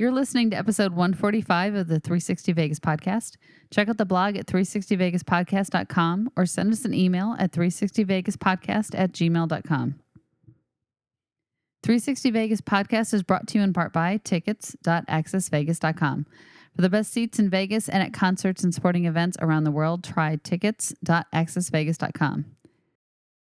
You're listening to episode 145 of the 360 Vegas podcast. Check out the blog at 360vegaspodcast.com or send us an email at 360vegaspodcast at gmail.com. 360 Vegas podcast is brought to you in part by tickets.accessvegas.com. For the best seats in Vegas and at concerts and sporting events around the world, try tickets.accessvegas.com.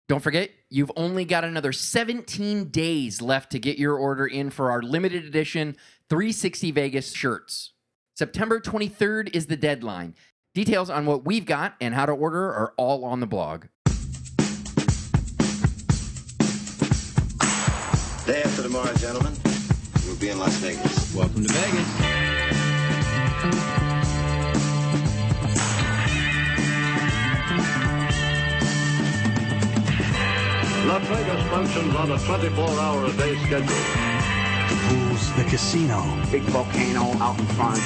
Don't forget, you've only got another 17 days left to get your order in for our limited edition 360 Vegas shirts. September 23rd is the deadline. Details on what we've got and how to order are all on the blog. Day after tomorrow, gentlemen, we'll be in Las Vegas. Welcome to Vegas. Las Vegas functions on a 24-hour-a-day schedule. The pools, the casino. big volcano out in front.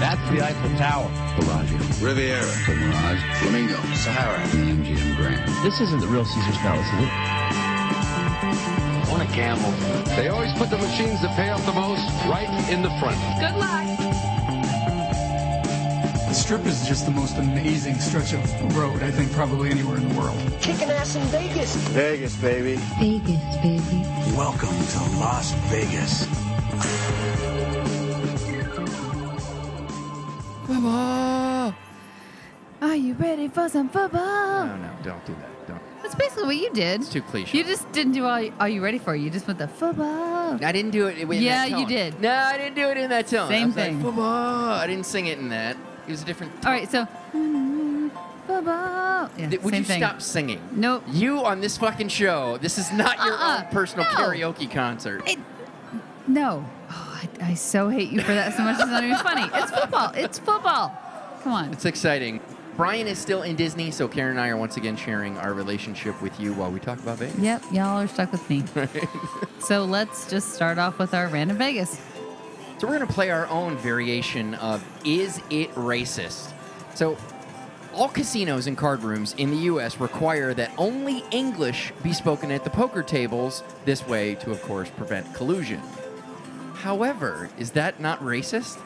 That's the Eiffel Tower. Bellagio. Riviera. The Mirage. Flamingo. Sahara. The MGM Grand. This isn't the real Caesar's Palace, is it? I want to gamble. They always put the machines that pay off the most right in the front. Good luck. The strip is just the most amazing stretch of road, I think, probably anywhere in the world. Kicking ass in Vegas. Vegas, baby. Vegas, baby. Welcome to Las Vegas. Football. Are you ready for some football? No, no, don't do that. Don't. That's basically what you did. It's too cliche. You just didn't do all, Are you ready for. it? You just went the football. I didn't do it in Yeah, that you did. No, I didn't do it in that tone. Same I was like, thing. "Football." I didn't sing it in that. It was a different. All right, so. Yeah, Th- Would you thing. stop singing? Nope. You on this fucking show. This is not your Uh-uh. own personal No. karaoke concert. It, no. Oh, I, I so hate you for that so much. It's not even funny. It's football. It's football. Come on. It's exciting. Brian is still in Disney, so Karen and I are once again sharing our relationship with you while we talk about Vegas. Yep, y'all are stuck with me. so let's just start off with our random Vegas. So we're going to play our own variation of Is It Racist? So all casinos and card rooms in the U.S. require that only English be spoken at the poker tables, this way to, of course, prevent collusion. However, is that not racist?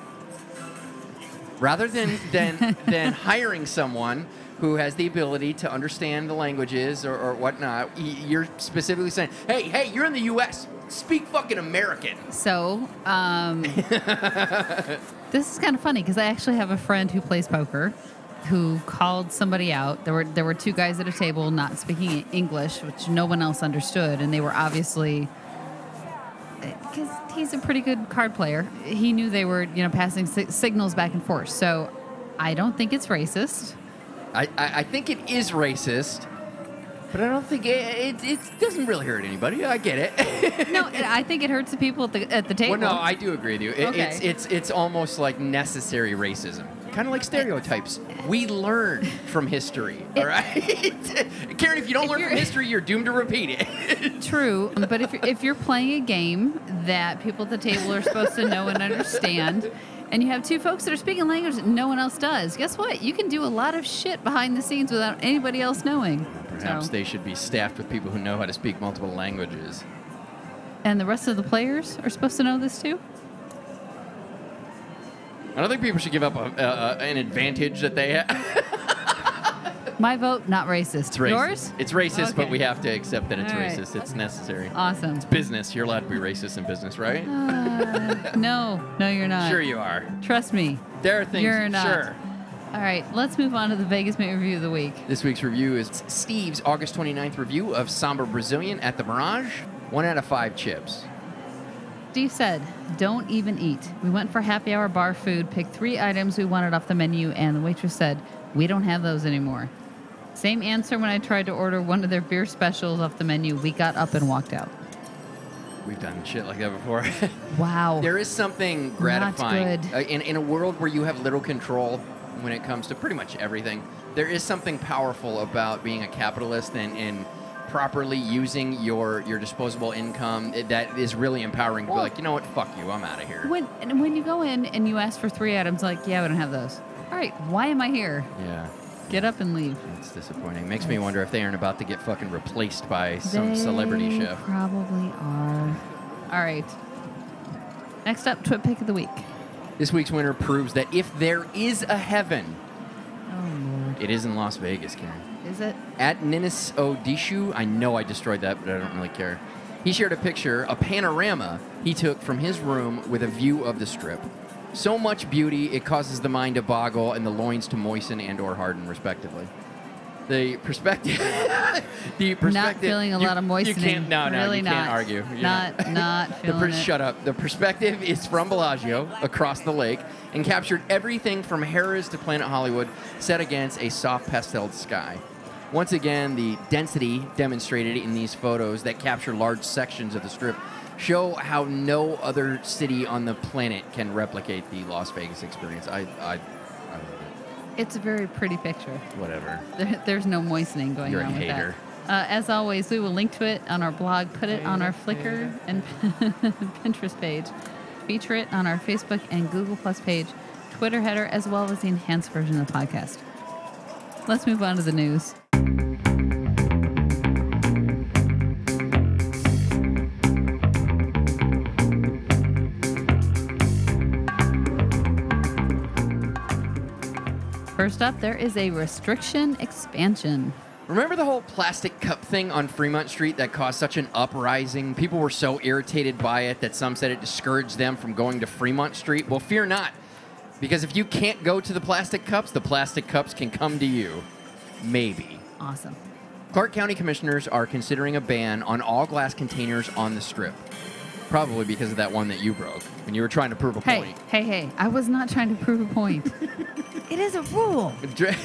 Rather than, than, than hiring someone who has the ability to understand the languages or, or whatnot, you're specifically saying, hey, hey, you're in the U.S., speak fucking American. So, um, this is kind of funny because I actually have a friend who plays poker who called somebody out. There were there were two guys at a table not speaking English, which no one else understood, and they were obviously because he's a pretty good card player. He knew they were you know passing si- signals back and forth. So, I don't think it's racist. I, I, I think it is racist, but I don't think it, it, it doesn't really hurt anybody. I get it. No, I think it hurts the people at the at the table. well, no, I do agree with you. It, Okay. It's it's it's almost like necessary racism, kind of like stereotypes. We learn from history. all right, Karen. If you don't If learn from history, you're doomed to repeat it. True, but if you're, if you're playing a game that people at the table are supposed to know and understand, and you have two folks that are speaking language that no one else does, guess what? You can do a lot of shit behind the scenes without anybody else knowing. Perhaps So- they should be staffed with people who know how to speak multiple languages. and the rest of the players are supposed to know this too. I don't think people should give up a, a, an advantage that they have. My vote, not racist. It's racist. Yours? It's racist, but we have to accept that it's All right. racist. It's necessary. Awesome. It's Business. You're allowed to be racist in business, right? Uh, no, no, you're not. Sure, you are. Trust me. There are things. You're not. Sure. All right, let's move on to the Vegas Mint Review of the Week. This week's review is Steve's August 29th review of Samba Brazilian at the Mirage. One out of five chips. Steve said, Don't even eat. We went for happy hour bar food, picked three items we wanted off the menu, and the waitress said, We don't have those anymore. Same answer when I tried to order one of their beer specials off the menu. We got up and walked out. We've done shit like that before. Wow. there is something Not gratifying good. Uh, in, in a world where you have little control when it comes to pretty much everything. There is something powerful about being a capitalist and, and properly using your your disposable income It- that is really empowering to Well- be like, you know what, fuck you, I'm out of here. when, and when you go in and you ask for three items, like, Yeah, we don't have those. All right, why am I here? yeah. Get up and leave. It's disappointing. Makes me wonder if they aren't about to get fucking replaced by some celebrity They chef. Probably are. All right. Next up, TwitPic of the Week. This week's winner proves that if there is a heaven, Oh, Lord. it is in Las Vegas, Karen. Is it? At Ninnis Odishu, I know I destroyed that, but I don't really care. He shared a picture, a panorama he took from his room with a view of the strip. So much beauty, it causes the mind to boggle and the loins to moisten and or harden, respectively. The perspective, the perspective. Not feeling a you- lot of moistening. You can't, no, no, really you not. can't argue. You're Not, not The feeling per- it. shut up. The perspective is from Bellagio across the lake and captured everything from Harrah's to Planet Hollywood set against a soft pastel sky. Once again, the density demonstrated in these photos that capture large sections of the strip show how no other city on the planet can replicate the Las Vegas experience. I, I, I love it. It's a very pretty picture. Whatever. There, there's no moistening going You're a on with hater. that. Uh, as always, we will link to it on our blog, put it on our Flickr and Pinterest page, feature it on our Facebook and Google Plus page, Twitter header, as well as the enhanced version of the podcast. Let's move on to the news. First up, there is a restriction expansion. Remember the whole plastic cup thing on Fremont Street that caused such an uprising? People were so irritated by it that some said it discouraged them from going to Fremont Street. Well, fear not, because if you can't go to the plastic cups, the plastic cups can come to you. Maybe. Awesome. Clark County commissioners are considering a ban on all glass containers on the strip. Probably because of that one that you broke when you were trying to prove a Hey, point. hey, hey, I was not trying to prove a point. it is a rule. Dr-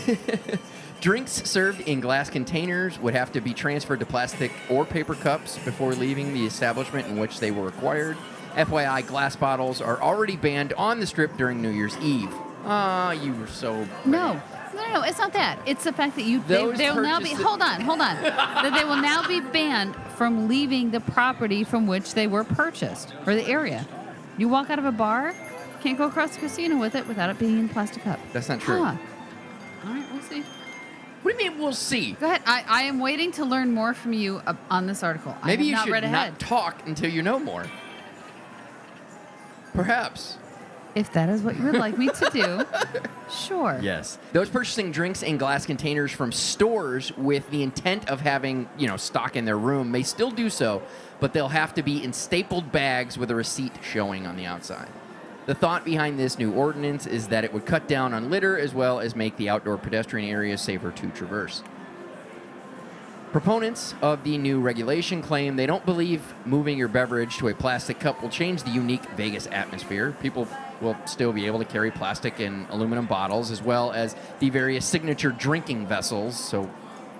Drinks served in glass containers would have to be transferred to plastic or paper cups before leaving the establishment in which they were acquired. FYI, glass bottles are already banned on the strip during New Year's Eve. Ah, you were so. No. No, no, no, it's not that. It's the fact that you they, Those they will now be purchases- hold on, hold on. that they will now be banned from leaving the property from which they were purchased or the area. You walk out of a bar, can't go across the casino with it without it being in a plastic cup. That's not true. Huh. All right, we'll see. What do you mean we'll see? Go ahead. I, I am waiting to learn more from you uh, on this article. I Maybe have you not should read ahead. not talk until you know more. Perhaps. If that is what you would like me to do, sure. Yes. Those purchasing drinks in glass containers from stores with the intent of having, you know, stock in their room may still do so, but they'll have to be in stapled bags with a receipt showing on the outside. The thought behind this new ordinance is that it would cut down on litter as well as make the outdoor pedestrian areas safer to traverse. Proponents of the new regulation claim they don't believe moving your beverage to a plastic cup will change the unique Vegas atmosphere. People will still be able to carry plastic and aluminum bottles, as well as the various signature drinking vessels, so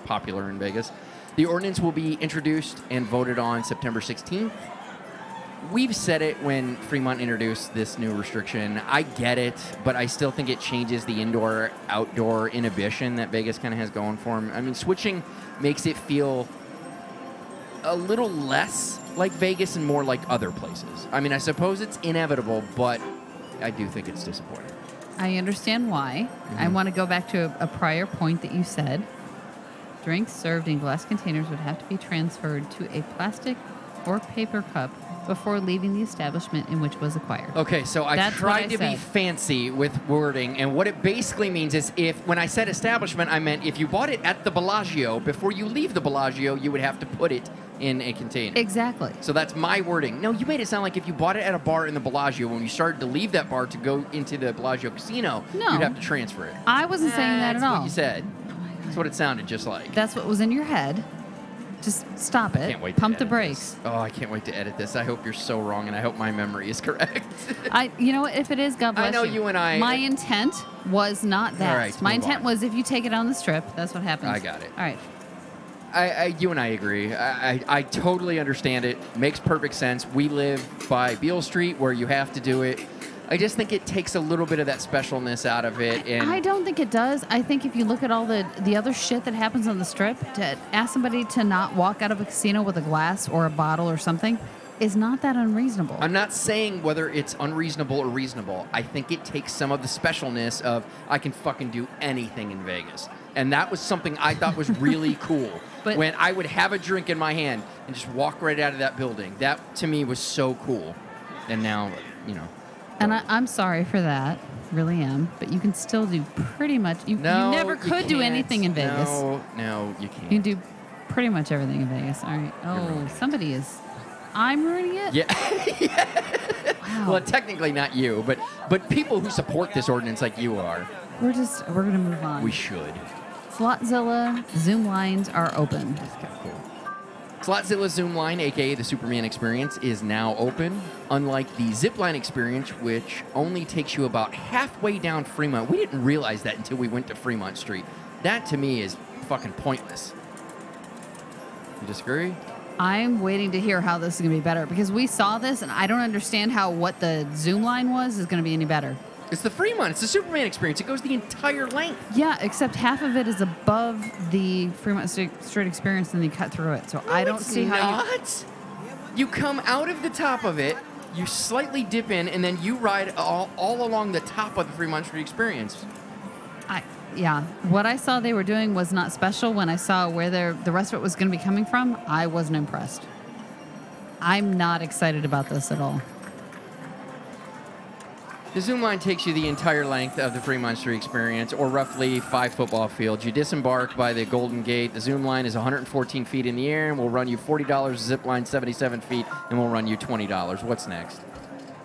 popular in Vegas. The ordinance will be introduced and voted on September 16th. We've said it when Fremont introduced this new restriction. I get it, but I still think it changes the indoor outdoor inhibition that Vegas kind of has going for them. I mean, switching makes it feel a little less like Vegas and more like other places. I mean, I suppose it's inevitable, but I do think it's disappointing. I understand why. Mm-hmm. I want to go back to a, a prior point that you said. Drinks served in glass containers would have to be transferred to a plastic or paper cup before leaving the establishment in which was acquired. Okay, so I That's tried I to be fancy with wording, and what it basically means is if, when I said establishment, I meant if you bought it at the Bellagio, before you leave the Bellagio, you would have to put it in a container. Exactly. So that's my wording. No, you made it sound like if you bought it at a bar in the Bellagio, when you started to leave that bar to go into the Bellagio casino, No. you'd have to transfer it. I wasn't saying that at all. That's what you said. That's what it sounded just like. That's what was in your head. Just stop it. can't wait to Pump the brakes. this. Oh, I can't wait to edit this. I hope you're so wrong, and I hope my memory is correct. I, you know what? If it is, God bless you. I know you and I- My intent was not that. All right, My intent on. was if you take it on the strip, that's what happens. I got it. All right. I, I, you and I agree. I, I, I totally understand it. Makes perfect sense. We live by Beale Street, where you have to do it. I just think it takes a little bit of that specialness out of it. And I don't think it does. I think if you look at all the the other shit that happens on the strip, to ask somebody to not walk out of a casino with a glass or a bottle or something is not that unreasonable. I'm not saying whether it's unreasonable or reasonable. I think it takes some of the specialness of I can fucking do anything in Vegas. And that was something I thought was really cool. But- when I would have a drink in my hand and just walk right out of that building. That to me was so cool. And now you know. And I, I'm sorry for that, really am. But you can still do pretty much. You, No, you never you could do anything in Vegas. No, no, you can't. You can do pretty much everything in Vegas. All right. Oh, somebody is. I'm ruining it. Yeah. Wow. well, technically not you, but but people who support this ordinance like you are, we're just we're gonna move on. we should. Slotzilla Zoom lines are open. That's kind of cool. Slotzilla Zoom Line, aka the Superman Experience, is now open. Unlike the Zipline Experience, which only takes you about halfway down Fremont. We didn't realize that until we went to Fremont Street. That to me is fucking pointless. You disagree? I'm waiting to hear how this is gonna be better because we saw this and I don't understand how what the Zoom line was is gonna be any better. It's the Fremont. It's the Superman Experience. It goes the entire length. Yeah, except half of it is above the Fremont Street Experience and you cut through it. So I don't see how you. not. You come out of the top of it, you slightly dip in, and then you ride all, all along the top of the Fremont Street Experience. I, yeah, what I saw they were doing was not special. When I saw where their the rest of it was going to be coming from, I wasn't impressed. I'm not excited about this at all. The zoom line takes you the entire length of the Fremont Street Experience, or roughly five football fields. You disembark by the Golden Gate. The zoom line is 114 feet in the air and will run you $40. Zip line 77 feet and will run you $20. What's next?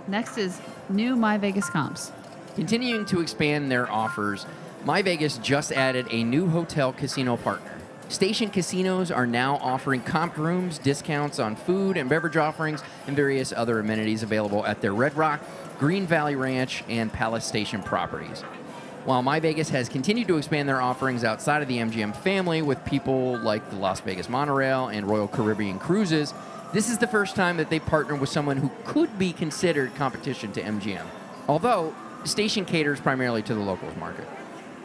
Next is new My Vegas comps. Continuing to expand their offers, My Vegas just added a new hotel casino partner. Station casinos are now offering comp rooms, discounts on food and beverage offerings, and various other amenities available at their Red Rock, Green Valley Ranch, and Palace Station properties. While My Vegas has continued to expand their offerings outside of the MGM family with people like the Las Vegas Monorail and Royal Caribbean Cruises, this is the first time that they partnered with someone who could be considered competition to MGM. Although, Station caters primarily to the locals market.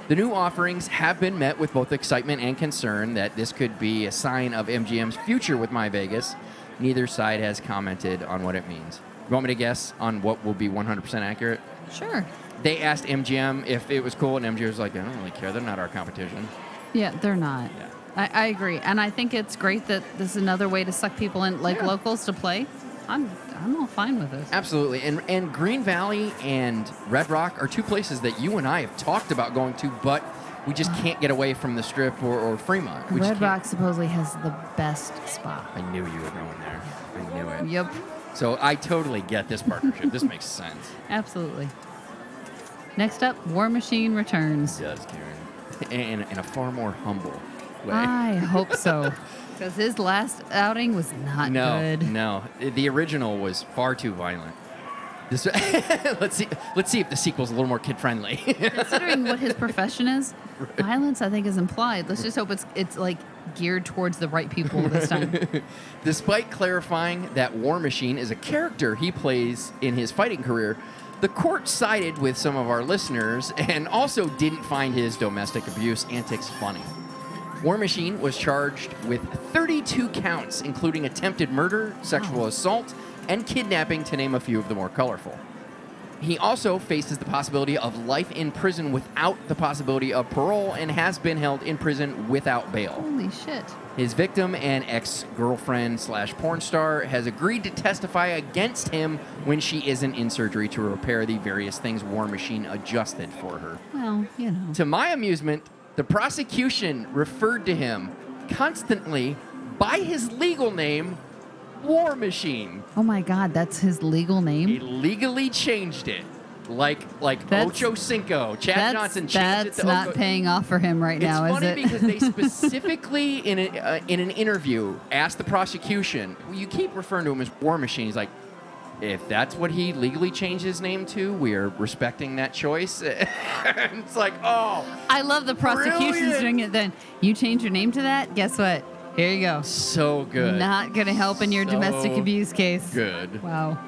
The new offerings have been met with both excitement and concern that this could be a sign of MGM's future with My Vegas. Neither side has commented on what it means. You want me to guess on what will be 100% accurate? Sure. They asked MGM if it was cool, and MGM was like, I don't really care. They're not our competition. Yeah, they're not. Yeah. I, I agree, and I think it's great that this is another way to suck people in, like Yeah. locals, to play. I'm I'm all fine with this. Absolutely. And, and Green Valley and Red Rock are two places that you and I have talked about going to, but we just uh-huh. can't get away from the Strip or, or Fremont. We just Red can't- Rock supposedly has the best spot. I knew you were going there. I knew it. Yep, So I totally get this partnership. this makes sense. absolutely. Next up, War Machine returns. does, Karen. In, in a far more humble way. I hope so, because his last outing was not no, good. no. The original was far too violent. This, let's see. Let's see if the sequel's a little more kid friendly. Considering what his profession is, violence I think is implied. Let's just hope it's it's like geared towards the right people this time. Despite clarifying that War Machine is a character he plays in his fighting career, the court sided with some of our listeners and also didn't find his domestic abuse antics funny. War Machine was charged with 32 counts, including attempted murder, sexual oh. assault, and kidnapping, to name a few of the more colorful. He also faces the possibility of life in prison without the possibility of parole and has been held in prison without bail. Holy shit! His victim and ex-girlfriend slash porn star has agreed to testify against him when she isn't in surgery to repair the various things War Machine adjusted for her. Well, you know. To my amusement, the prosecution referred to him constantly by his legal name, War Machine. Oh my God, that's his legal name? He legally changed it. Like like That's- Ocho Cinco. Chad Johnson changed it that's to not Ocho- paying off for him right It's now, is funny it? because they specifically in a, uh, in an interview asked the prosecution, "You keep referring to him as War Machine." He's like, "If that's what he legally changed his name to, we are respecting that choice." it's like, oh, I love the prosecution's Brilliant. doing it. Then you change your name to that. Guess what? Here you go. so good, Not gonna help in your domestic abuse case. good. Wow.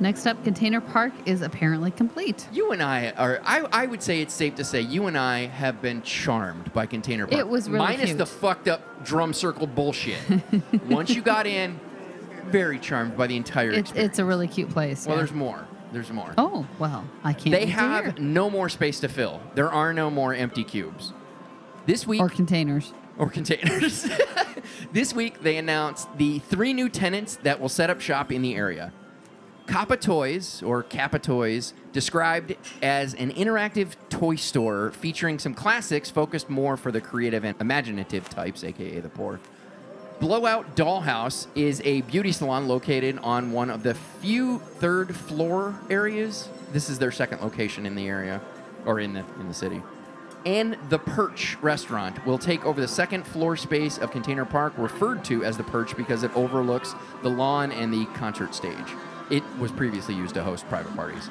Next up, Container Park is apparently complete. You and I are. I, I would say it's safe to say you and I have been charmed by Container Park. It was really minus cute. the fucked up drum circle bullshit. Once you got in, very charmed by the entire It's experience. it's a really cute place. well, yeah. there's more. There's more. Oh well, I can't. They have no more space to fill. There are no more empty cubes. This week, or containers. or containers. this week, they announced the three new tenants that will set up shop in the area. Kappa Toys, or Kappa Toys, described as an interactive toy store featuring some classics focused more for the creative and imaginative types, aka the poor. Blowout Dollhouse is a beauty salon located on one of the few third floor areas. This is their second location in the area, or in the in the city. And the Perch restaurant will take over the second floor space of Container Park, referred to as the Perch because it overlooks the lawn and the concert stage. It was previously used to host private parties.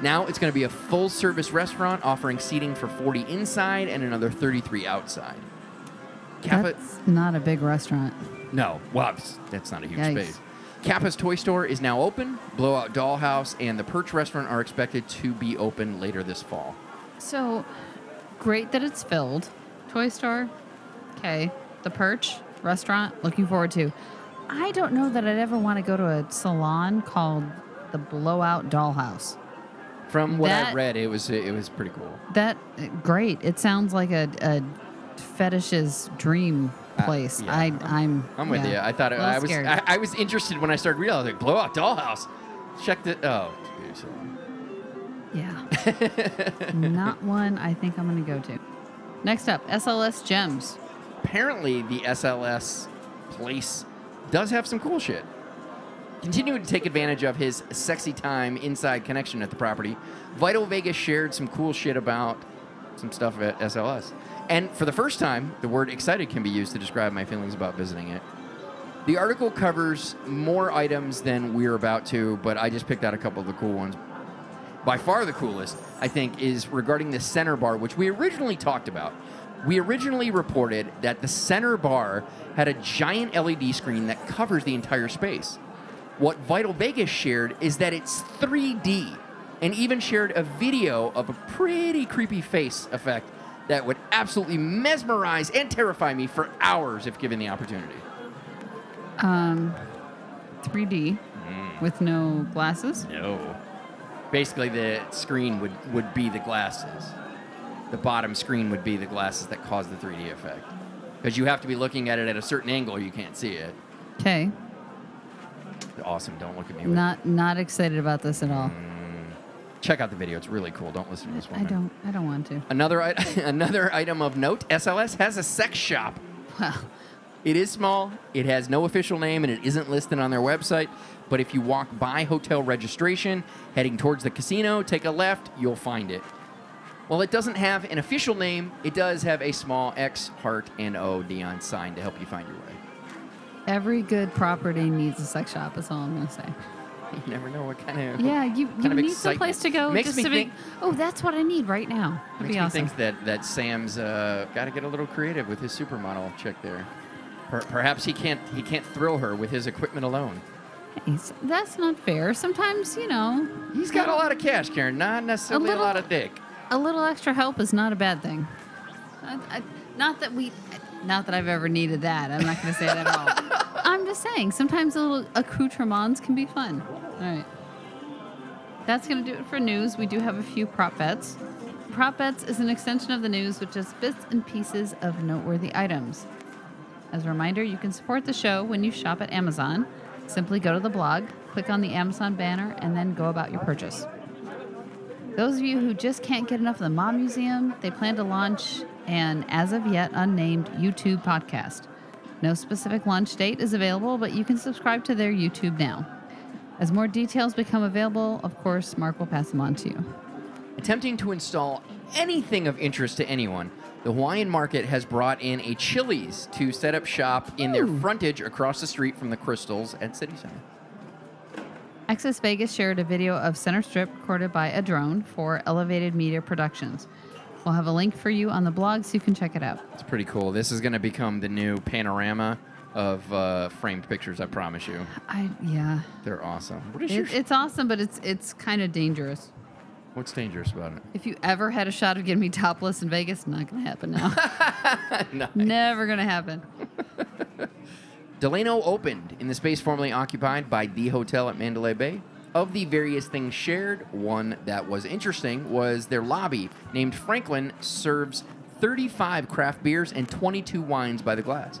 Now it's going to be a full service restaurant offering seating for 40 inside and another 33 outside. Kappa, That's not a big restaurant. no, well, that's not a huge Yikes. space. Kappa's Toy Store is now open. Blowout Dollhouse and the Perch Restaurant are expected to be open later this fall. So great that it's filled. Toy store, okay. The Perch restaurant, looking forward to. I don't know that I'd ever want to go to a salon called the Blowout Dollhouse. From what That- I've read, it was it was pretty cool. That great. It sounds like a, a fetish's dream Uh, place. yeah, I I'm I'm with yeah, you. I thought it, I was. I, I was interested when I started reading. I was like, Blowout Dollhouse. Check the oh, yeah. Not one I think I'm going to go to. Next up, SLS Gems. apparently the SLS place does have some cool shit. Continuing to take advantage of his sexy time inside connection at the property, Vital Vegas shared some cool shit about some stuff at SLS. And for the first time, the word excited can be used to describe my feelings about visiting it. The article covers more items than we're about to, but I just picked out a couple of the cool ones. By far the coolest, I think, is regarding the center bar, which we originally talked about. We originally reported that the center bar had a giant LED screen that covers the entire space. What Vital Vegas shared is that it's 3D and even shared a video of a pretty creepy face effect that would absolutely mesmerize and terrify me for hours if given the opportunity. Um, 3D Mm. with no glasses. No. Basically, the screen would, would be the glasses. The bottom screen would be the glasses that cause the 3D effect. Because you have to be looking at it at a certain angle, you can't see it. Okay. Awesome. Don't look at me. Not not excited about this at all. Check out the video. It's really cool. Don't listen to this one. I don't I don't want to. Another, another item of note SLS has a sex shop. Well, It is small, it has no official name, and it isn't listed on their website. But if you walk by hotel registration, heading towards the casino, take a left, you'll find it. While it doesn't have an official name, it does have a small X, heart, and O neon sign to help you find your way. every good property needs a sex shop. That's all I'm gonna say. You never know what kind of Yeah, you, you need some place to go Makes just me to think- be. Oh, that's what I need right now. That'd Makes be me awesome. think that, that Sam's uh, got to get a little creative with his supermodel chick there. Per- perhaps he can't he can't thrill her with his equipment alone. Hey, s- that's not fair. Sometimes you know He's got a lot of cash, Karen, not necessarily a, little- lot of dick. a little extra help is not a bad thing. I, I, not that we, not that I've ever needed that. I'm not going to say that at all. I'm just saying sometimes a little accoutrements can be fun. All right. That's going to do it for news. We do have a few prop bets. Prop bets is an extension of the news, which is bits and pieces of noteworthy items. As a reminder, you can support the show when you shop at Amazon. Simply go to the blog, click on the Amazon banner, and then go about your purchase. Those of you who just can't get enough of the Mob Museum, they plan to launch an as of yet unnamed YouTube podcast. No specific launch date is available, but you can subscribe to their YouTube now. As more details become available, of course, Mark will pass them on to you. Attempting to install anything of interest to anyone, the Hawaiian Market has brought in a Chili's to set up shop in their frontage across the street from the Crystals at City Center. Access Vegas shared a video of Center Strip recorded by a drone for Elevated Media Productions. We'll have a link for you on the blog so you can check it out. It's pretty cool. This is going to become the new panorama of uh, framed pictures. I promise you, I yeah, they're awesome. What is your? it, it's awesome, but it's it's kind of dangerous. what's dangerous about it? If you ever had a shot of getting me topless in Vegas, not gonna happen now. Nice. Never gonna happen. Delano opened in the space formerly occupied by the hotel at Mandalay Bay. Of the various things shared, one that was interesting was their lobby, named Franklin, serves 35 craft beers and 22 wines by the glass.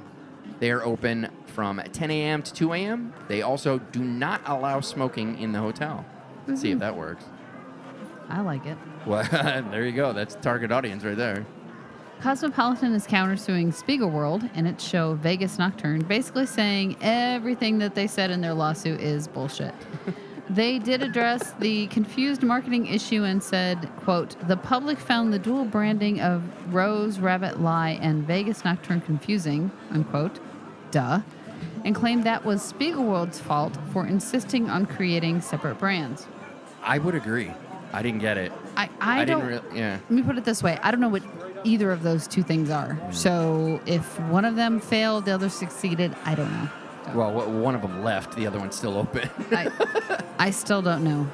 They are open from 10 a.m. to 2 a.m. They also do not allow smoking in the hotel. Let's see if mm-hmm. that works. I like it. Well, there you go. That's target audience right there. Cosmopolitan is countersuing Spiegelworld in its show Vegas Nocturne, basically saying everything that they said in their lawsuit is bullshit. they did address the confused marketing issue and said, quote, the public found the dual branding of Rose, Rabbit, Lie, and Vegas Nocturne confusing, unquote, duh, and claimed that was Spiegelworld's fault for insisting on creating separate brands. I would agree. I didn't get it. I, I, I don't. didn't really. Yeah. Let me put it this way: I don't know what either of those two things are. Mm. So if one of them failed, the other succeeded. I don't know. Well, one of them left. The other one's still open, I, I still don't know.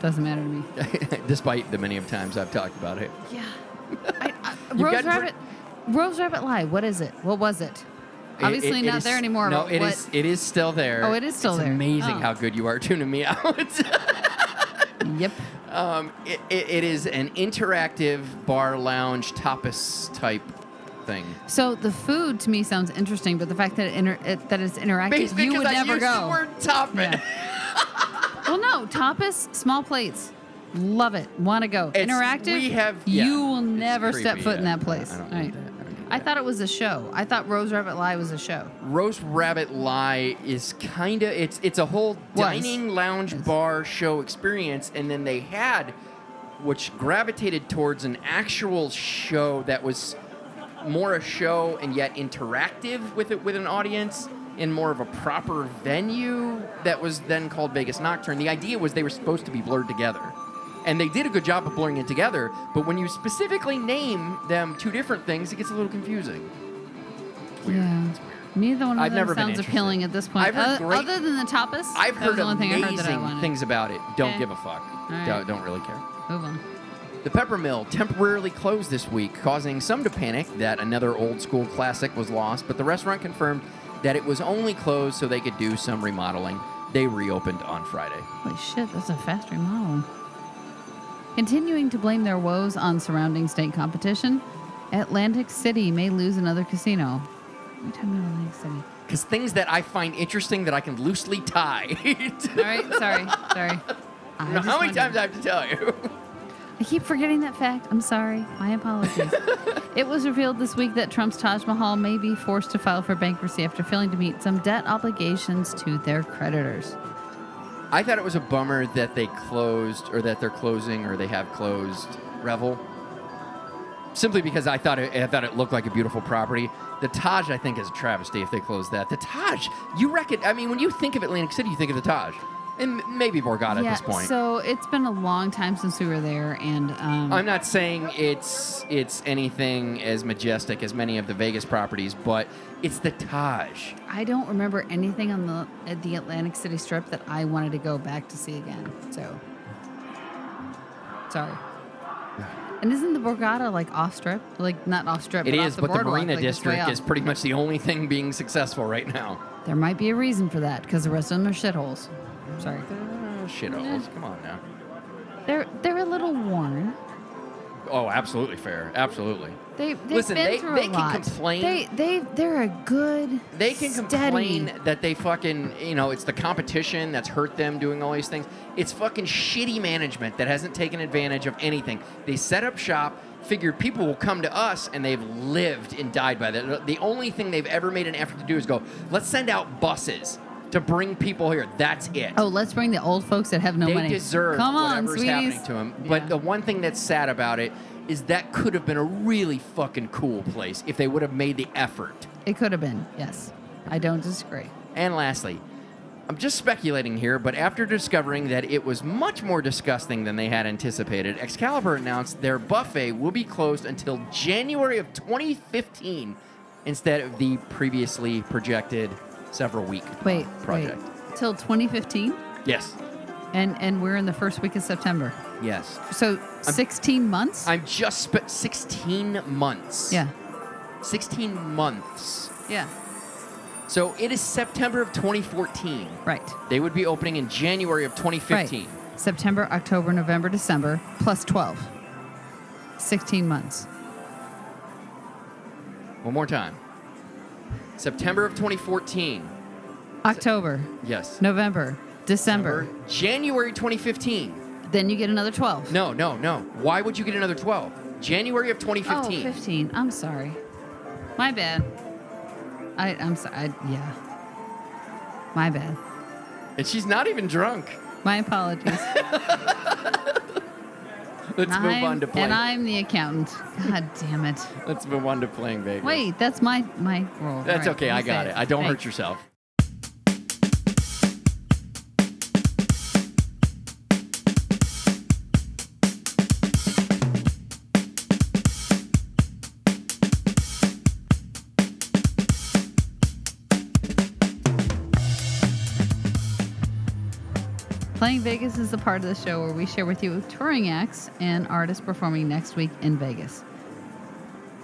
Doesn't matter to me. despite the many of times I've talked about it. Yeah. I, I, You've Rose Rabbit. Rose Rabbit Lie. What is it? What was it? It- Obviously it- it not is- there anymore. No, but it what, is. It is still there. Oh, it is still it's there. Amazing Oh. how good you are tuning me out. Yep. um, it, it, it is an interactive bar lounge tapas type thing. So the food to me sounds interesting, but the fact that it, inter- it that it's interactive, Basically, you would I never used go. the word. Yeah. well, no, tapas, small plates. Love it. Want to go. It's- Interactive. we have- yeah. You will It's never step creepy, foot in that place. I don't Right. need that. I don't need I that. thought it was a show. I thought Rose Rabbit Lie was a show. Rose Rabbit Lie is kind of it's it's a whole dining lounge bar show experience, and then they had, which gravitated towards an actual show that was more a show and yet interactive with it with an audience in more of a proper venue that was then called Vegas Nocturne. The idea was they were supposed to be blurred together. And they did a good job of blurring it together, but when you specifically name them two different things, it gets a little confusing. It's weird. Yeah. It's weird. Neither one of I've them never sounds appealing at this point. I've heard Other- great- other than the tapas, I've heard only thing I heard that I amazing wanted. things about it. Don't Okay. give a fuck. right. Don't, don't really care. Move on. The Pepper Mill temporarily closed this week, causing some to panic that another old school classic was lost, but the restaurant confirmed that it was only closed so they could do some remodeling. They reopened on Friday. Holy shit, that's a fast remodel. Continuing to blame their woes on surrounding state competition, Atlantic City may lose another casino. What are you talking about Atlantic City? Because things that I find interesting that I can loosely tie. All right, sorry, sorry. I just how many wondered. times I have to tell you? I keep forgetting that fact. I'm sorry. My apologies. it was revealed this week that Trump's Taj Mahal may be forced to file for bankruptcy after failing to meet some debt obligations to their creditors. I thought it was a bummer that they closed, or that they're closing, or they have closed Revel. Simply because I thought it, I thought it looked like a beautiful property. The Taj, I think, is a travesty if they close that. The Taj, you reckon? I mean, when you think of Atlantic City, you think of the Taj, and maybe Borgata yeah, at this point. so it's been a long time since we were there, and um, I'm not saying it's it's anything as majestic as many of the Vegas properties, but it's the Taj. I don't remember anything on the at the Atlantic City Strip that I wanted to go back to see again. So sorry. And isn't the Borgata like off strip? Like not off strip. It but is, the but the Marina like, District is pretty much the only thing being successful right now. There might be a reason for that because the rest of them are shitholes. Sorry. Uh, shitholes. Come on now. They're they're a little worn. Oh, absolutely fair. Absolutely. They they've Listen, been they- through they a can lot. complain. They they they're a good. They can steady- complain that they fucking, you know, it's the competition that's hurt them doing all these things. It's fucking shitty management that hasn't taken advantage of anything. They set up shop, figured people will come to us, and they've lived and died by that. The only thing they've ever made an effort to do is go, let's send out buses to bring people here. That's it. Oh, let's bring the old folks that have no they money. deserve Come on, whatever's sweeties. happening to them. But Yeah. the one thing that's sad about it is that could have been a really fucking cool place if they would have made the effort. It could have been. Yes, I don't disagree. And lastly, I'm just speculating here, but after discovering that it was much more disgusting than they had anticipated, Excalibur announced their buffet will be closed until January of 2015 instead of the previously projected several week Wait, project. wait. Till 2015, Yes. and and we're in the first week of September. Yes. So 16 months. I'm just spe- 16 months. yeah, 16 months. yeah, So it is September of 2014. right, They would be opening in January of 2015. right. September, October, November, December, plus 12. 16 months. One more time. September of 2014. October, Yes. November, December. January 2015. Then you get another 12. No, no, no. Why would you get another 12? January of 2015. Oh, 2015. 15. I'm sorry. My bad. I, I'm sorry. I, yeah. My bad. And she's not even drunk. My apologies. Let's And move I'm- on to playing. And I'm the accountant. God damn it. Let's move on to playing Vegas. Wait, that's my my role. That's right, okay. I got it. I don't hurt yourself. Vegas is the part of the show where we share with you touring acts and artists performing next week in Vegas.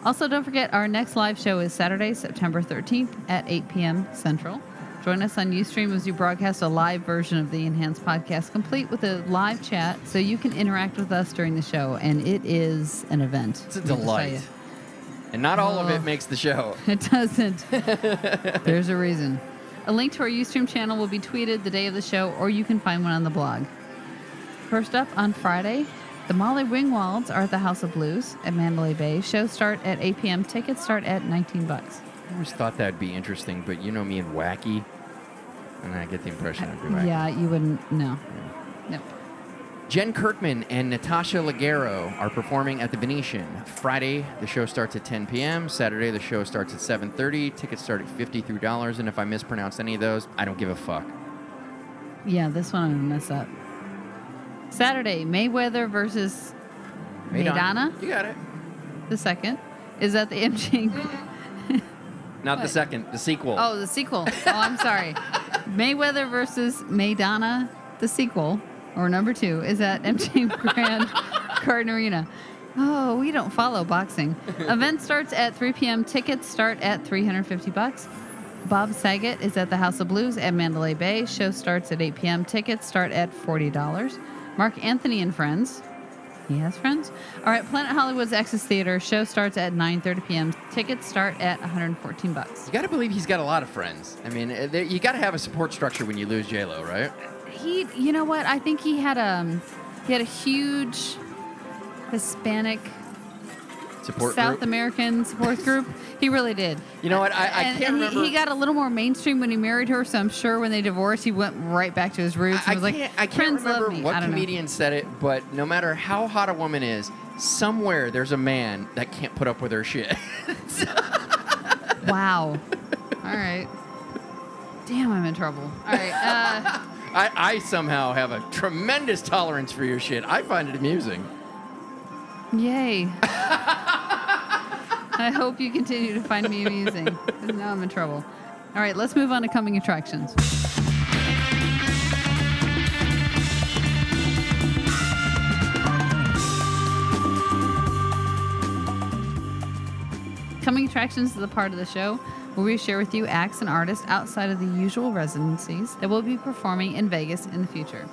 Also, don't forget our next live show is Saturday, September 13th at 8 p.m. Central. Join us on Ustream as we broadcast a live version of the Enhanced Podcast, complete with a live chat so you can interact with us during the show. And it is an event. It's a let me just tell delight. And not all of Oh. it makes the show. It doesn't. There's a reason. A link to our Ustream channel will be tweeted the day of the show, or you can find one on the blog. First up on Friday, the Molly Ringwalds are at the House of Blues at Mandalay Bay. Show start at 8 p.m. Tickets start at 19 bucks. I always thought that'd be interesting, but you know me and wacky. And I get the impression it'd be wacky. Yeah, you wouldn't. No. Nope. Jen Kirkman and Natasha Leggero are performing at the Venetian. Friday, the show starts at 10 p.m. Saturday, the show starts at 7:30. Tickets start at $53, and if I mispronounce any of those, I don't give a fuck. Yeah, this one I'm gonna mess up. Saturday, Mayweather versus Maidana, You got it. the second, is that the MG. Not the What? second, the sequel. Oh, the sequel. Oh, I'm sorry. Mayweather versus Maidana, the sequel, or number two, is at MGM Grand Garden Arena. Oh, we don't follow boxing. Event starts at 3 p.m. Tickets start at 350 bucks. Bob Saget is at the House of Blues at Mandalay Bay. Show starts at 8 p.m. Tickets start at $40. Marc Anthony and friends. He has friends. All right, Planet Hollywood's AXIS Theater show starts at 9:30 p.m. Tickets start at 114 bucks. You got to believe he's got a lot of friends. I mean, uh, you got to have a support structure when you lose J Lo, right? He, you know what? I think he had a he had a huge Hispanic Support South group. American support group. He really did. You know what? I, I and, can't and remember. He, he got a little more mainstream when he married her, so I'm sure when they divorced, he went right back to his roots. I, I was like, can't, I can't "Friends love remember me." what don't know. comedian said it, but no matter how hot a woman is, somewhere there's a man that can't put up with her shit. Wow. All right. Damn, I'm in trouble. All right. Uh, I, I somehow have a tremendous tolerance for your shit. I find it amusing. Yay. I hope you continue to find me amusing. 'cause Now I'm in trouble. All right, let's move on to coming attractions. Coming attractions is the part of the show where we share with you acts and artists outside of the usual residencies that will be performing in Vegas in the future.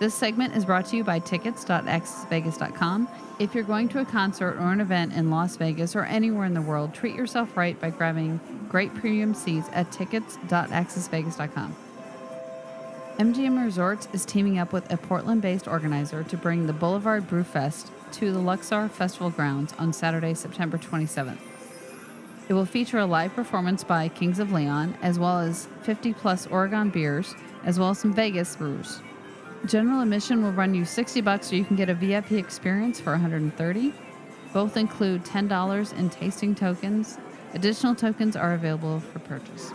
This segment is brought to you by tickets.accessvegas.com. If you're going to a concert or an event in Las Vegas or anywhere in the world, treat yourself right by grabbing great premium seats at tickets.accessvegas.com. MGM Resorts is teaming up with a Portland based organizer to bring the Boulevard Brew Fest to the Luxor Festival grounds on Saturday, September 27th. It will feature a live performance by Kings of Leon, as well as 50 plus Oregon beers, as well as some Vegas brews. General admission will run you 60 bucks or you can get a VIP experience for 130. Both include $10 in tasting tokens. Additional tokens are available for purchase.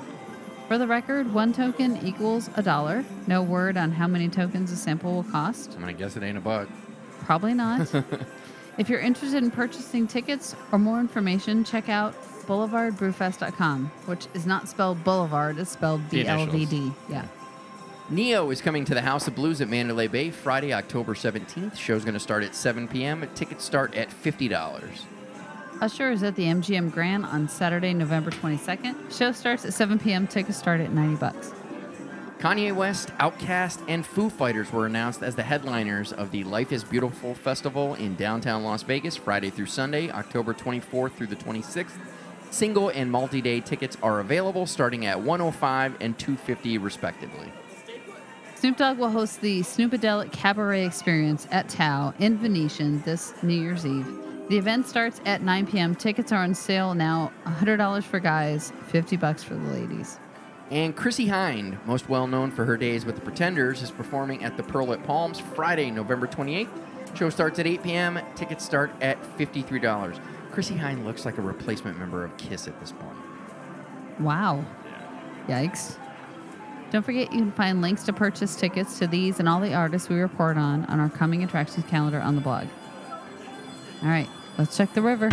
For the record, one token equals a dollar. No word on how many tokens a sample will cost. I'm gonna guess it ain't a buck. Probably not. if you're interested in purchasing tickets or more information, check out boulevardbrewfest.com, which is not spelled boulevard, it's spelled B L V. D. Yeah. Ne-Yo is coming to the House of Blues at Mandalay Bay Friday, October 17th. Show's going to start at 7 p.m. Tickets start at $50. Usher is at the MGM Grand on Saturday, November 22nd. Show starts at 7 p.m. Tickets start at 90 bucks. Kanye West, Outkast, and Foo Fighters were announced as the headliners of the Life is Beautiful Festival in downtown Las Vegas, Friday through Sunday, October 24th through the 26th. Single and multi-day tickets are available starting at 105 and 250 respectively. Snoop Dogg will host the Snoopadelic Cabaret Experience at Tao in Venetian this New Year's Eve. The event starts at 9 p.m. Tickets are on sale now. $100 for guys, 50 bucks for the ladies. And Chrissie Hynde, most well known for her days with the Pretenders, is performing at the Pearl at Palms Friday, November 28th. Show starts at 8 p.m. Tickets start at $53. Chrissie Hynde looks like a replacement member of Kiss at this point. Wow. Yikes. Don't forget you can find links to purchase tickets to these and all the artists we report on on our coming attractions calendar on the blog. All right, let's check the river.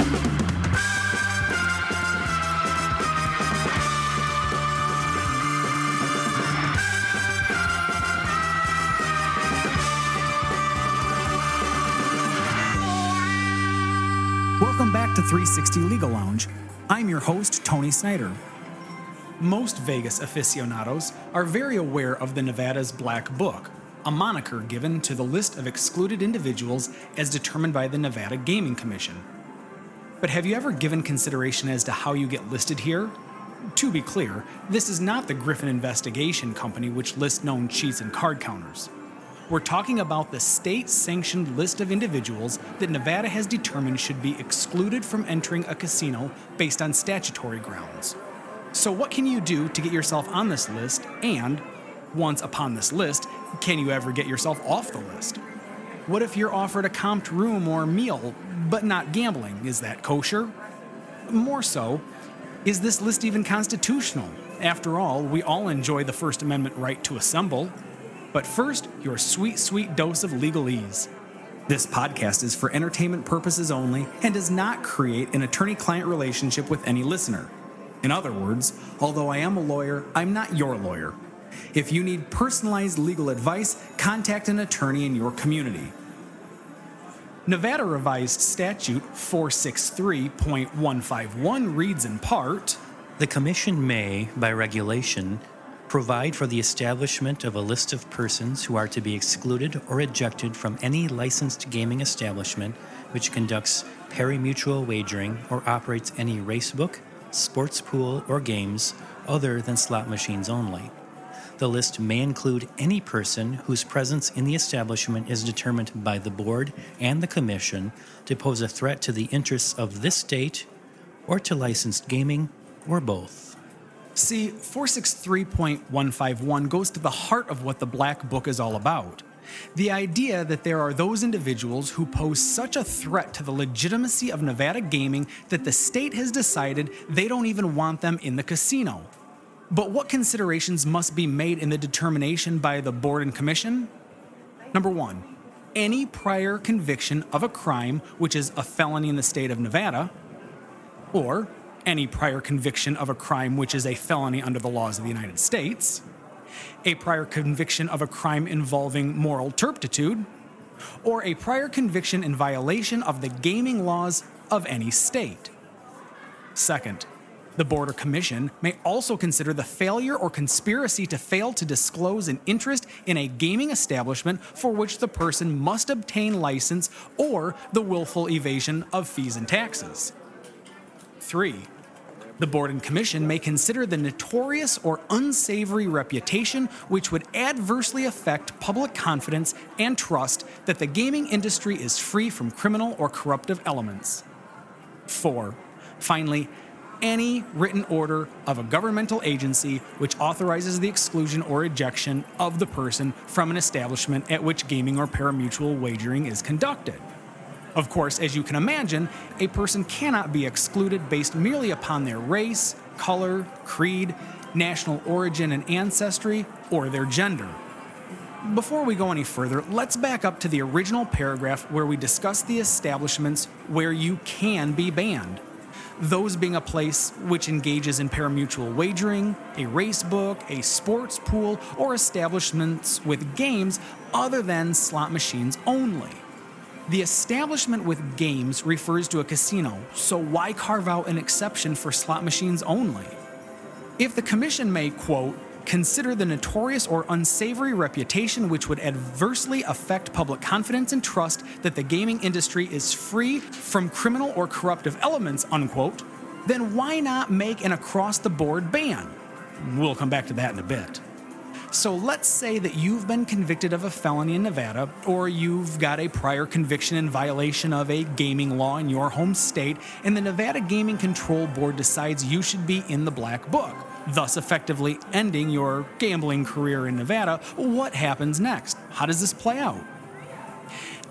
360 Legal Lounge. I'm your host, Tony Snyder. Most Vegas aficionados are very aware of the Nevada's Black Book, a moniker given to the list of excluded individuals as determined by the Nevada Gaming Commission. But have you ever given consideration as to how you get listed here? To be clear, this is not the Griffin Investigation Company which lists known cheats and card counters. We're talking about the state sanctioned list of individuals that Nevada has determined should be excluded from entering a casino based on statutory grounds. So, what can you do to get yourself on this list? And, once upon this list, can you ever get yourself off the list? What if you're offered a comped room or meal, but not gambling? Is that kosher? More so, is this list even constitutional? After all, we all enjoy the First Amendment right to assemble. But first, your sweet, sweet dose of legalese. This podcast is for entertainment purposes only and does not create an attorney client relationship with any listener. In other words, although I am a lawyer, I'm not your lawyer. If you need personalized legal advice, contact an attorney in your community. Nevada Revised Statute 463.151 reads in part The Commission may, by regulation, provide for the establishment of a list of persons who are to be excluded or ejected from any licensed gaming establishment which conducts pari-mutuel wagering or operates any racebook, sports pool, or games other than slot machines only. The list may include any person whose presence in the establishment is determined by the board and the commission to pose a threat to the interests of this state or to licensed gaming or both. See, 463.151 goes to the heart of what the Black Book is all about. The idea that there are those individuals who pose such a threat to the legitimacy of Nevada gaming that the state has decided they don't even want them in the casino. But what considerations must be made in the determination by the board and commission? Number one, any prior conviction of a crime which is a felony in the state of Nevada, or any prior conviction of a crime which is a felony under the laws of the United States, a prior conviction of a crime involving moral turpitude, or a prior conviction in violation of the gaming laws of any state. Second, the Board or Commission may also consider the failure or conspiracy to fail to disclose an interest in a gaming establishment for which the person must obtain license or the willful evasion of fees and taxes. 3. The Board and Commission may consider the notorious or unsavory reputation which would adversely affect public confidence and trust that the gaming industry is free from criminal or corruptive elements. 4. Finally, any written order of a governmental agency which authorizes the exclusion or ejection of the person from an establishment at which gaming or parimutuel wagering is conducted. Of course, as you can imagine, a person cannot be excluded based merely upon their race, color, creed, national origin and ancestry, or their gender. Before we go any further, let's back up to the original paragraph where we discuss the establishments where you can be banned. Those being a place which engages in parimutuel wagering, a race book, a sports pool, or establishments with games other than slot machines only. The establishment with games refers to a casino, so why carve out an exception for slot machines only? If the Commission may, quote, consider the notorious or unsavory reputation which would adversely affect public confidence and trust that the gaming industry is free from criminal or corruptive elements, unquote, then why not make an across the board ban? We'll come back to that in a bit. So let's say that you've been convicted of a felony in Nevada, or you've got a prior conviction in violation of a gaming law in your home state, and the Nevada Gaming Control Board decides you should be in the black book, thus effectively ending your gambling career in Nevada. What happens next? How does this play out?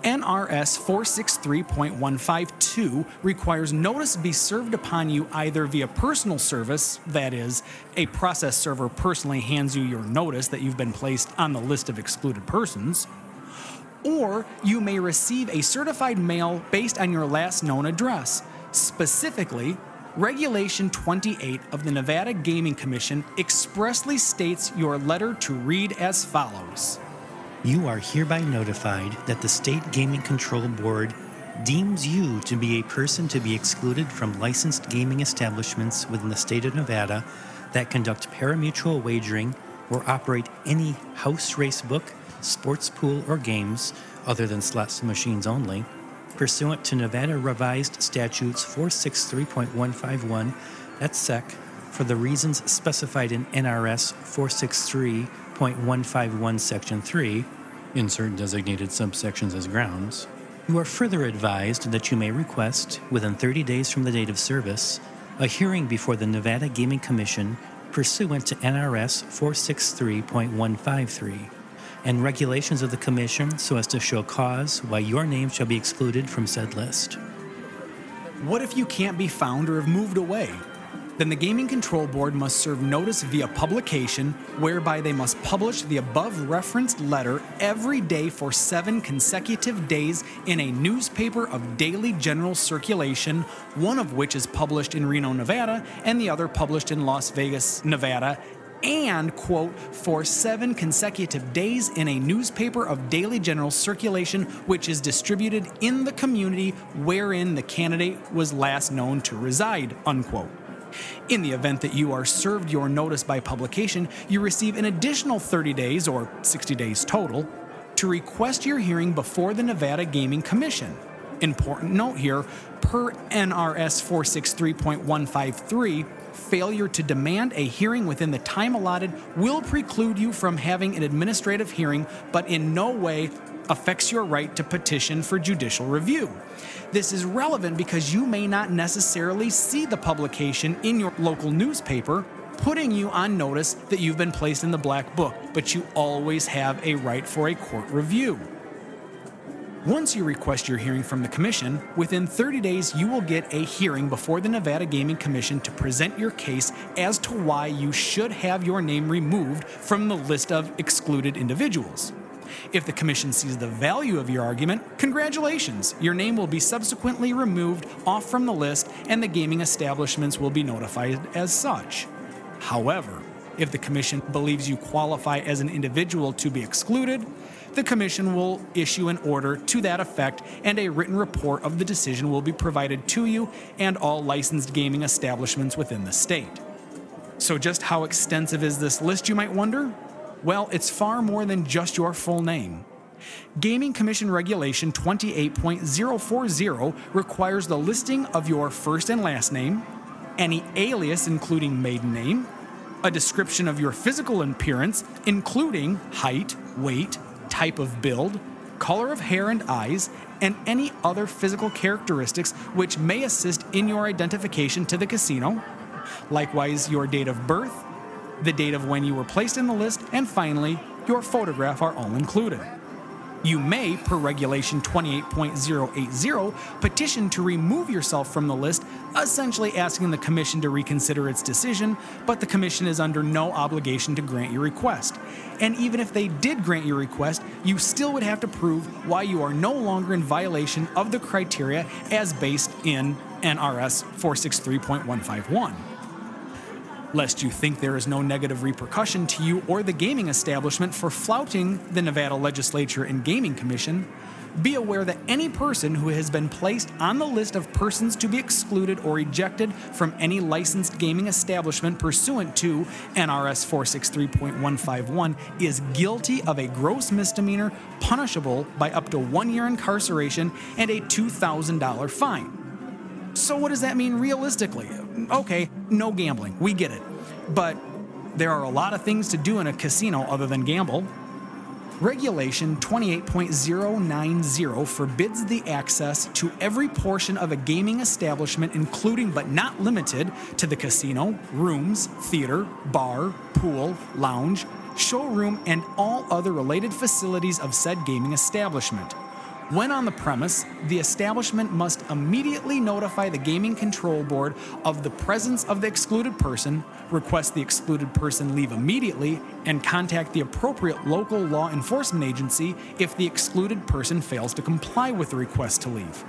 NRS 463.152 requires notice be served upon you either via personal service, that is, a process server personally hands you your notice that you've been placed on the list of excluded persons, or you may receive a certified mail based on your last known address. Specifically, Regulation 28 of the Nevada Gaming Commission expressly states your letter to read as follows. You are hereby notified that the State Gaming Control Board deems you to be a person to be excluded from licensed gaming establishments within the state of Nevada that conduct parimutuel wagering or operate any house race book, sports pool, or games other than slots machines only, pursuant to Nevada Revised Statutes 463.151, that's SEC, for the reasons specified in NRS 463.151, Section 3, insert designated subsections as grounds. You are further advised that you may request, within 30 days from the date of service, a hearing before the Nevada Gaming Commission pursuant to NRS 463.153 and regulations of the Commission so as to show cause why your name shall be excluded from said list. What if you can't be found or have moved away? Then the Gaming Control Board must serve notice via publication, whereby they must publish the above referenced letter every day for seven consecutive days in a newspaper of daily general circulation, one of which is published in Reno, Nevada, and the other published in Las Vegas, Nevada, and, quote, for seven consecutive days in a newspaper of daily general circulation which is distributed in the community wherein the candidate was last known to reside, unquote. In the event that you are served your notice by publication, you receive an additional 30 days, or 60 days total, to request your hearing before the Nevada Gaming Commission. Important note here per NRS 463.153, failure to demand a hearing within the time allotted will preclude you from having an administrative hearing, but in no way affects your right to petition for judicial review. This is relevant because you may not necessarily see the publication in your local newspaper putting you on notice that you've been placed in the black book, but you always have a right for a court review. Once you request your hearing from the Commission, within 30 days you will get a hearing before the Nevada Gaming Commission to present your case as to why you should have your name removed from the list of excluded individuals. If the Commission sees the value of your argument, congratulations! Your name will be subsequently removed off from the list and the gaming establishments will be notified as such. However, if the Commission believes you qualify as an individual to be excluded, the Commission will issue an order to that effect, and a written report of the decision will be provided to you and all licensed gaming establishments within the state. So, just how extensive is this list, you might wonder? Well, it's far more than just your full name. Gaming Commission Regulation 28.040 requires the listing of your first and last name, any alias including maiden name, a description of your physical appearance, including height, weight, type of build, color of hair and eyes, and any other physical characteristics which may assist in your identification to the casino. Likewise, your date of birth, the date of when you were placed in the list, and finally, your photograph are all included. You may, per Regulation 28.080, petition to remove yourself from the list, essentially asking the Commission to reconsider its decision, but the Commission is under no obligation to grant your request. And even if they did grant your request, you still would have to prove why you are no longer in violation of the criteria as based in NRS 463.151 lest you think there is no negative repercussion to you or the gaming establishment for flouting the Nevada Legislature and Gaming Commission, be aware that any person who has been placed on the list of persons to be excluded or ejected from any licensed gaming establishment pursuant to NRS 463.151 is guilty of a gross misdemeanor punishable by up to one year incarceration and a $2,000 fine. So, what does that mean realistically? Okay, no gambling, we get it. But there are a lot of things to do in a casino other than gamble. Regulation 28.090 forbids the access to every portion of a gaming establishment, including but not limited to the casino, rooms, theater, bar, pool, lounge, showroom, and all other related facilities of said gaming establishment. When on the premise, the establishment must immediately notify the Gaming Control Board of the presence of the excluded person, request the excluded person leave immediately, and contact the appropriate local law enforcement agency if the excluded person fails to comply with the request to leave.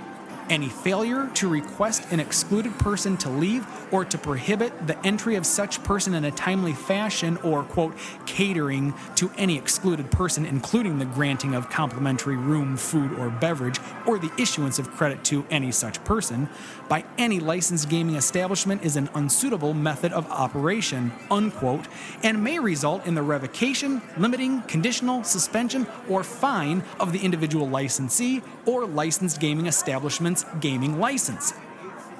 Any failure to request an excluded person to leave or to prohibit the entry of such person in a timely fashion or, quote, catering to any excluded person, including the granting of complimentary room, food, or beverage, or the issuance of credit to any such person, by any licensed gaming establishment is an unsuitable method of operation, unquote, and may result in the revocation, limiting, conditional, suspension, or fine of the individual licensee or licensed gaming establishment's gaming license.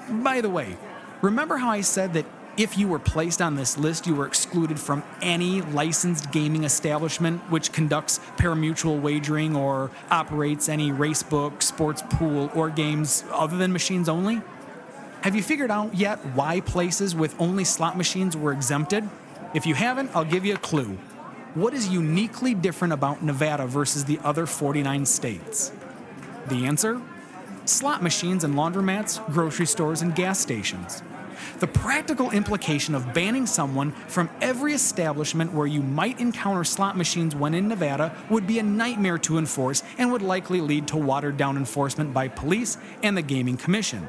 By the way, remember how I said that if you were placed on this list, you were excluded from any licensed gaming establishment which conducts parimutuel wagering or operates any racebook, sports pool, or games other than machines only? Have you figured out yet why places with only slot machines were exempted? If you haven't, I'll give you a clue. What is uniquely different about Nevada versus the other 49 states? The answer? Slot machines and laundromats, grocery stores, and gas stations. The practical implication of banning someone from every establishment where you might encounter slot machines when in Nevada would be a nightmare to enforce and would likely lead to watered down enforcement by police and the Gaming Commission.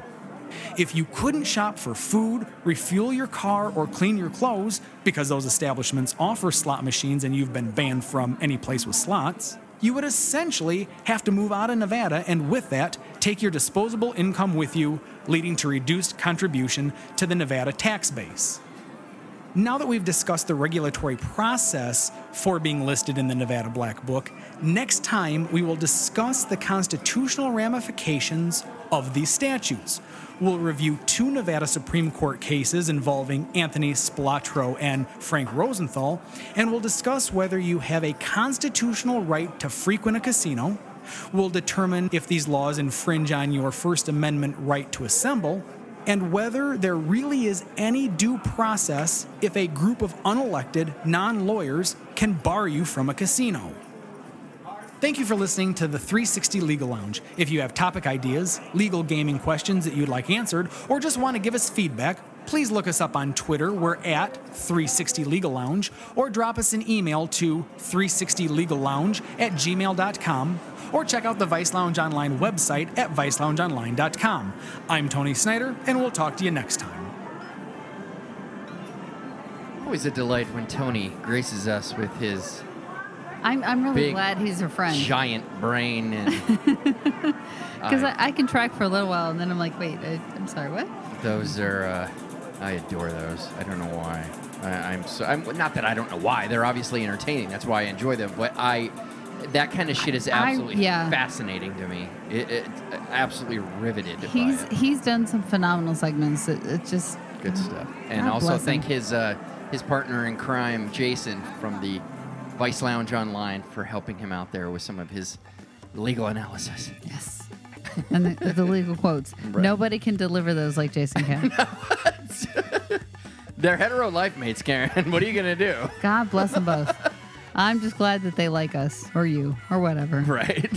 If you couldn't shop for food, refuel your car, or clean your clothes because those establishments offer slot machines and you've been banned from any place with slots, you would essentially have to move out of Nevada and with that, take your disposable income with you, leading to reduced contribution to the Nevada tax base. Now that we've discussed the regulatory process for being listed in the Nevada Black Book, next time we will discuss the constitutional ramifications of these statutes. We'll review two Nevada Supreme Court cases involving Anthony Spilotro and Frank Rosenthal, and we'll discuss whether you have a constitutional right to frequent a casino. We'll determine if these laws infringe on your First Amendment right to assemble, and whether there really is any due process if a group of unelected, non lawyers can bar you from a casino. Thank you for listening to the 360 Legal Lounge. If you have topic ideas, legal gaming questions that you'd like answered, or just want to give us feedback, please look us up on Twitter. We're at 360 Legal Lounge, or drop us an email to 360legallounge at gmail.com, or check out the Vice Lounge Online website at viceloungeonline.com. I'm Tony Snyder, and we'll talk to you next time. Always a delight when Tony graces us with his I'm, I'm really Big, glad he's a friend. giant brain and Because I, I can track for a little while and then I'm like, wait, I, I'm sorry, what? those are uh, I adore those. I don't know why. I, I'm so I'm not that I don't know why. They're obviously entertaining. That's why I enjoy them. But I that kind of shit is I- absolutely yeah. fascinating to me. It, it absolutely riveted. He's he's done some phenomenal segments. It, it just good stuff. And God also thank him. his uh, his partner in crime, Jason, from the Vice Lounge Online, for helping him out there with some of his legal analysis. Yes. And the, the legal quotes. Right. Nobody can deliver those like Jason can. They're hetero life mates, Karen. What are you gonna do? God bless them both. I'm just glad that they like us or you or whatever. Right.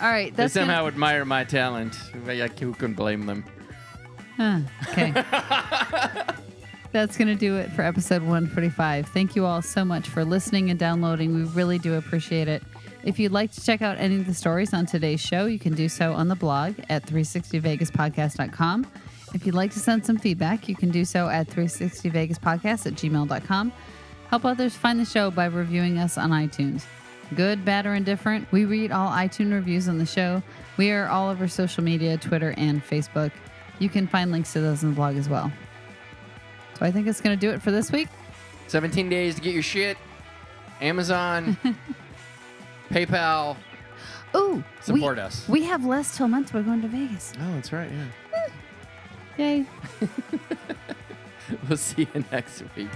All right. they That's gonna- somehow admire my talent. Who can blame them? Huh, okay. That's going to do it for episode 145. Thank you all so much for listening and downloading. We really do appreciate it. If you'd like to check out any of the stories on today's show, you can do so on the blog at 360vegaspodcast.com. If you'd like to send some feedback, you can do so at 360vegaspodcast at gmail.com. Help others find the show by reviewing us on iTunes. Good, bad, or indifferent, we read all iTunes reviews on the show. We are all over social media, Twitter, and Facebook. You can find links to those in the blog as well. So I think it's going to do it for this week. 17 days to get your shit. Amazon, PayPal. Ooh, Support we, us. We have less till months. We're going to Vegas. Oh, that's right. Yeah. Hmm. Yay. we'll see you next week.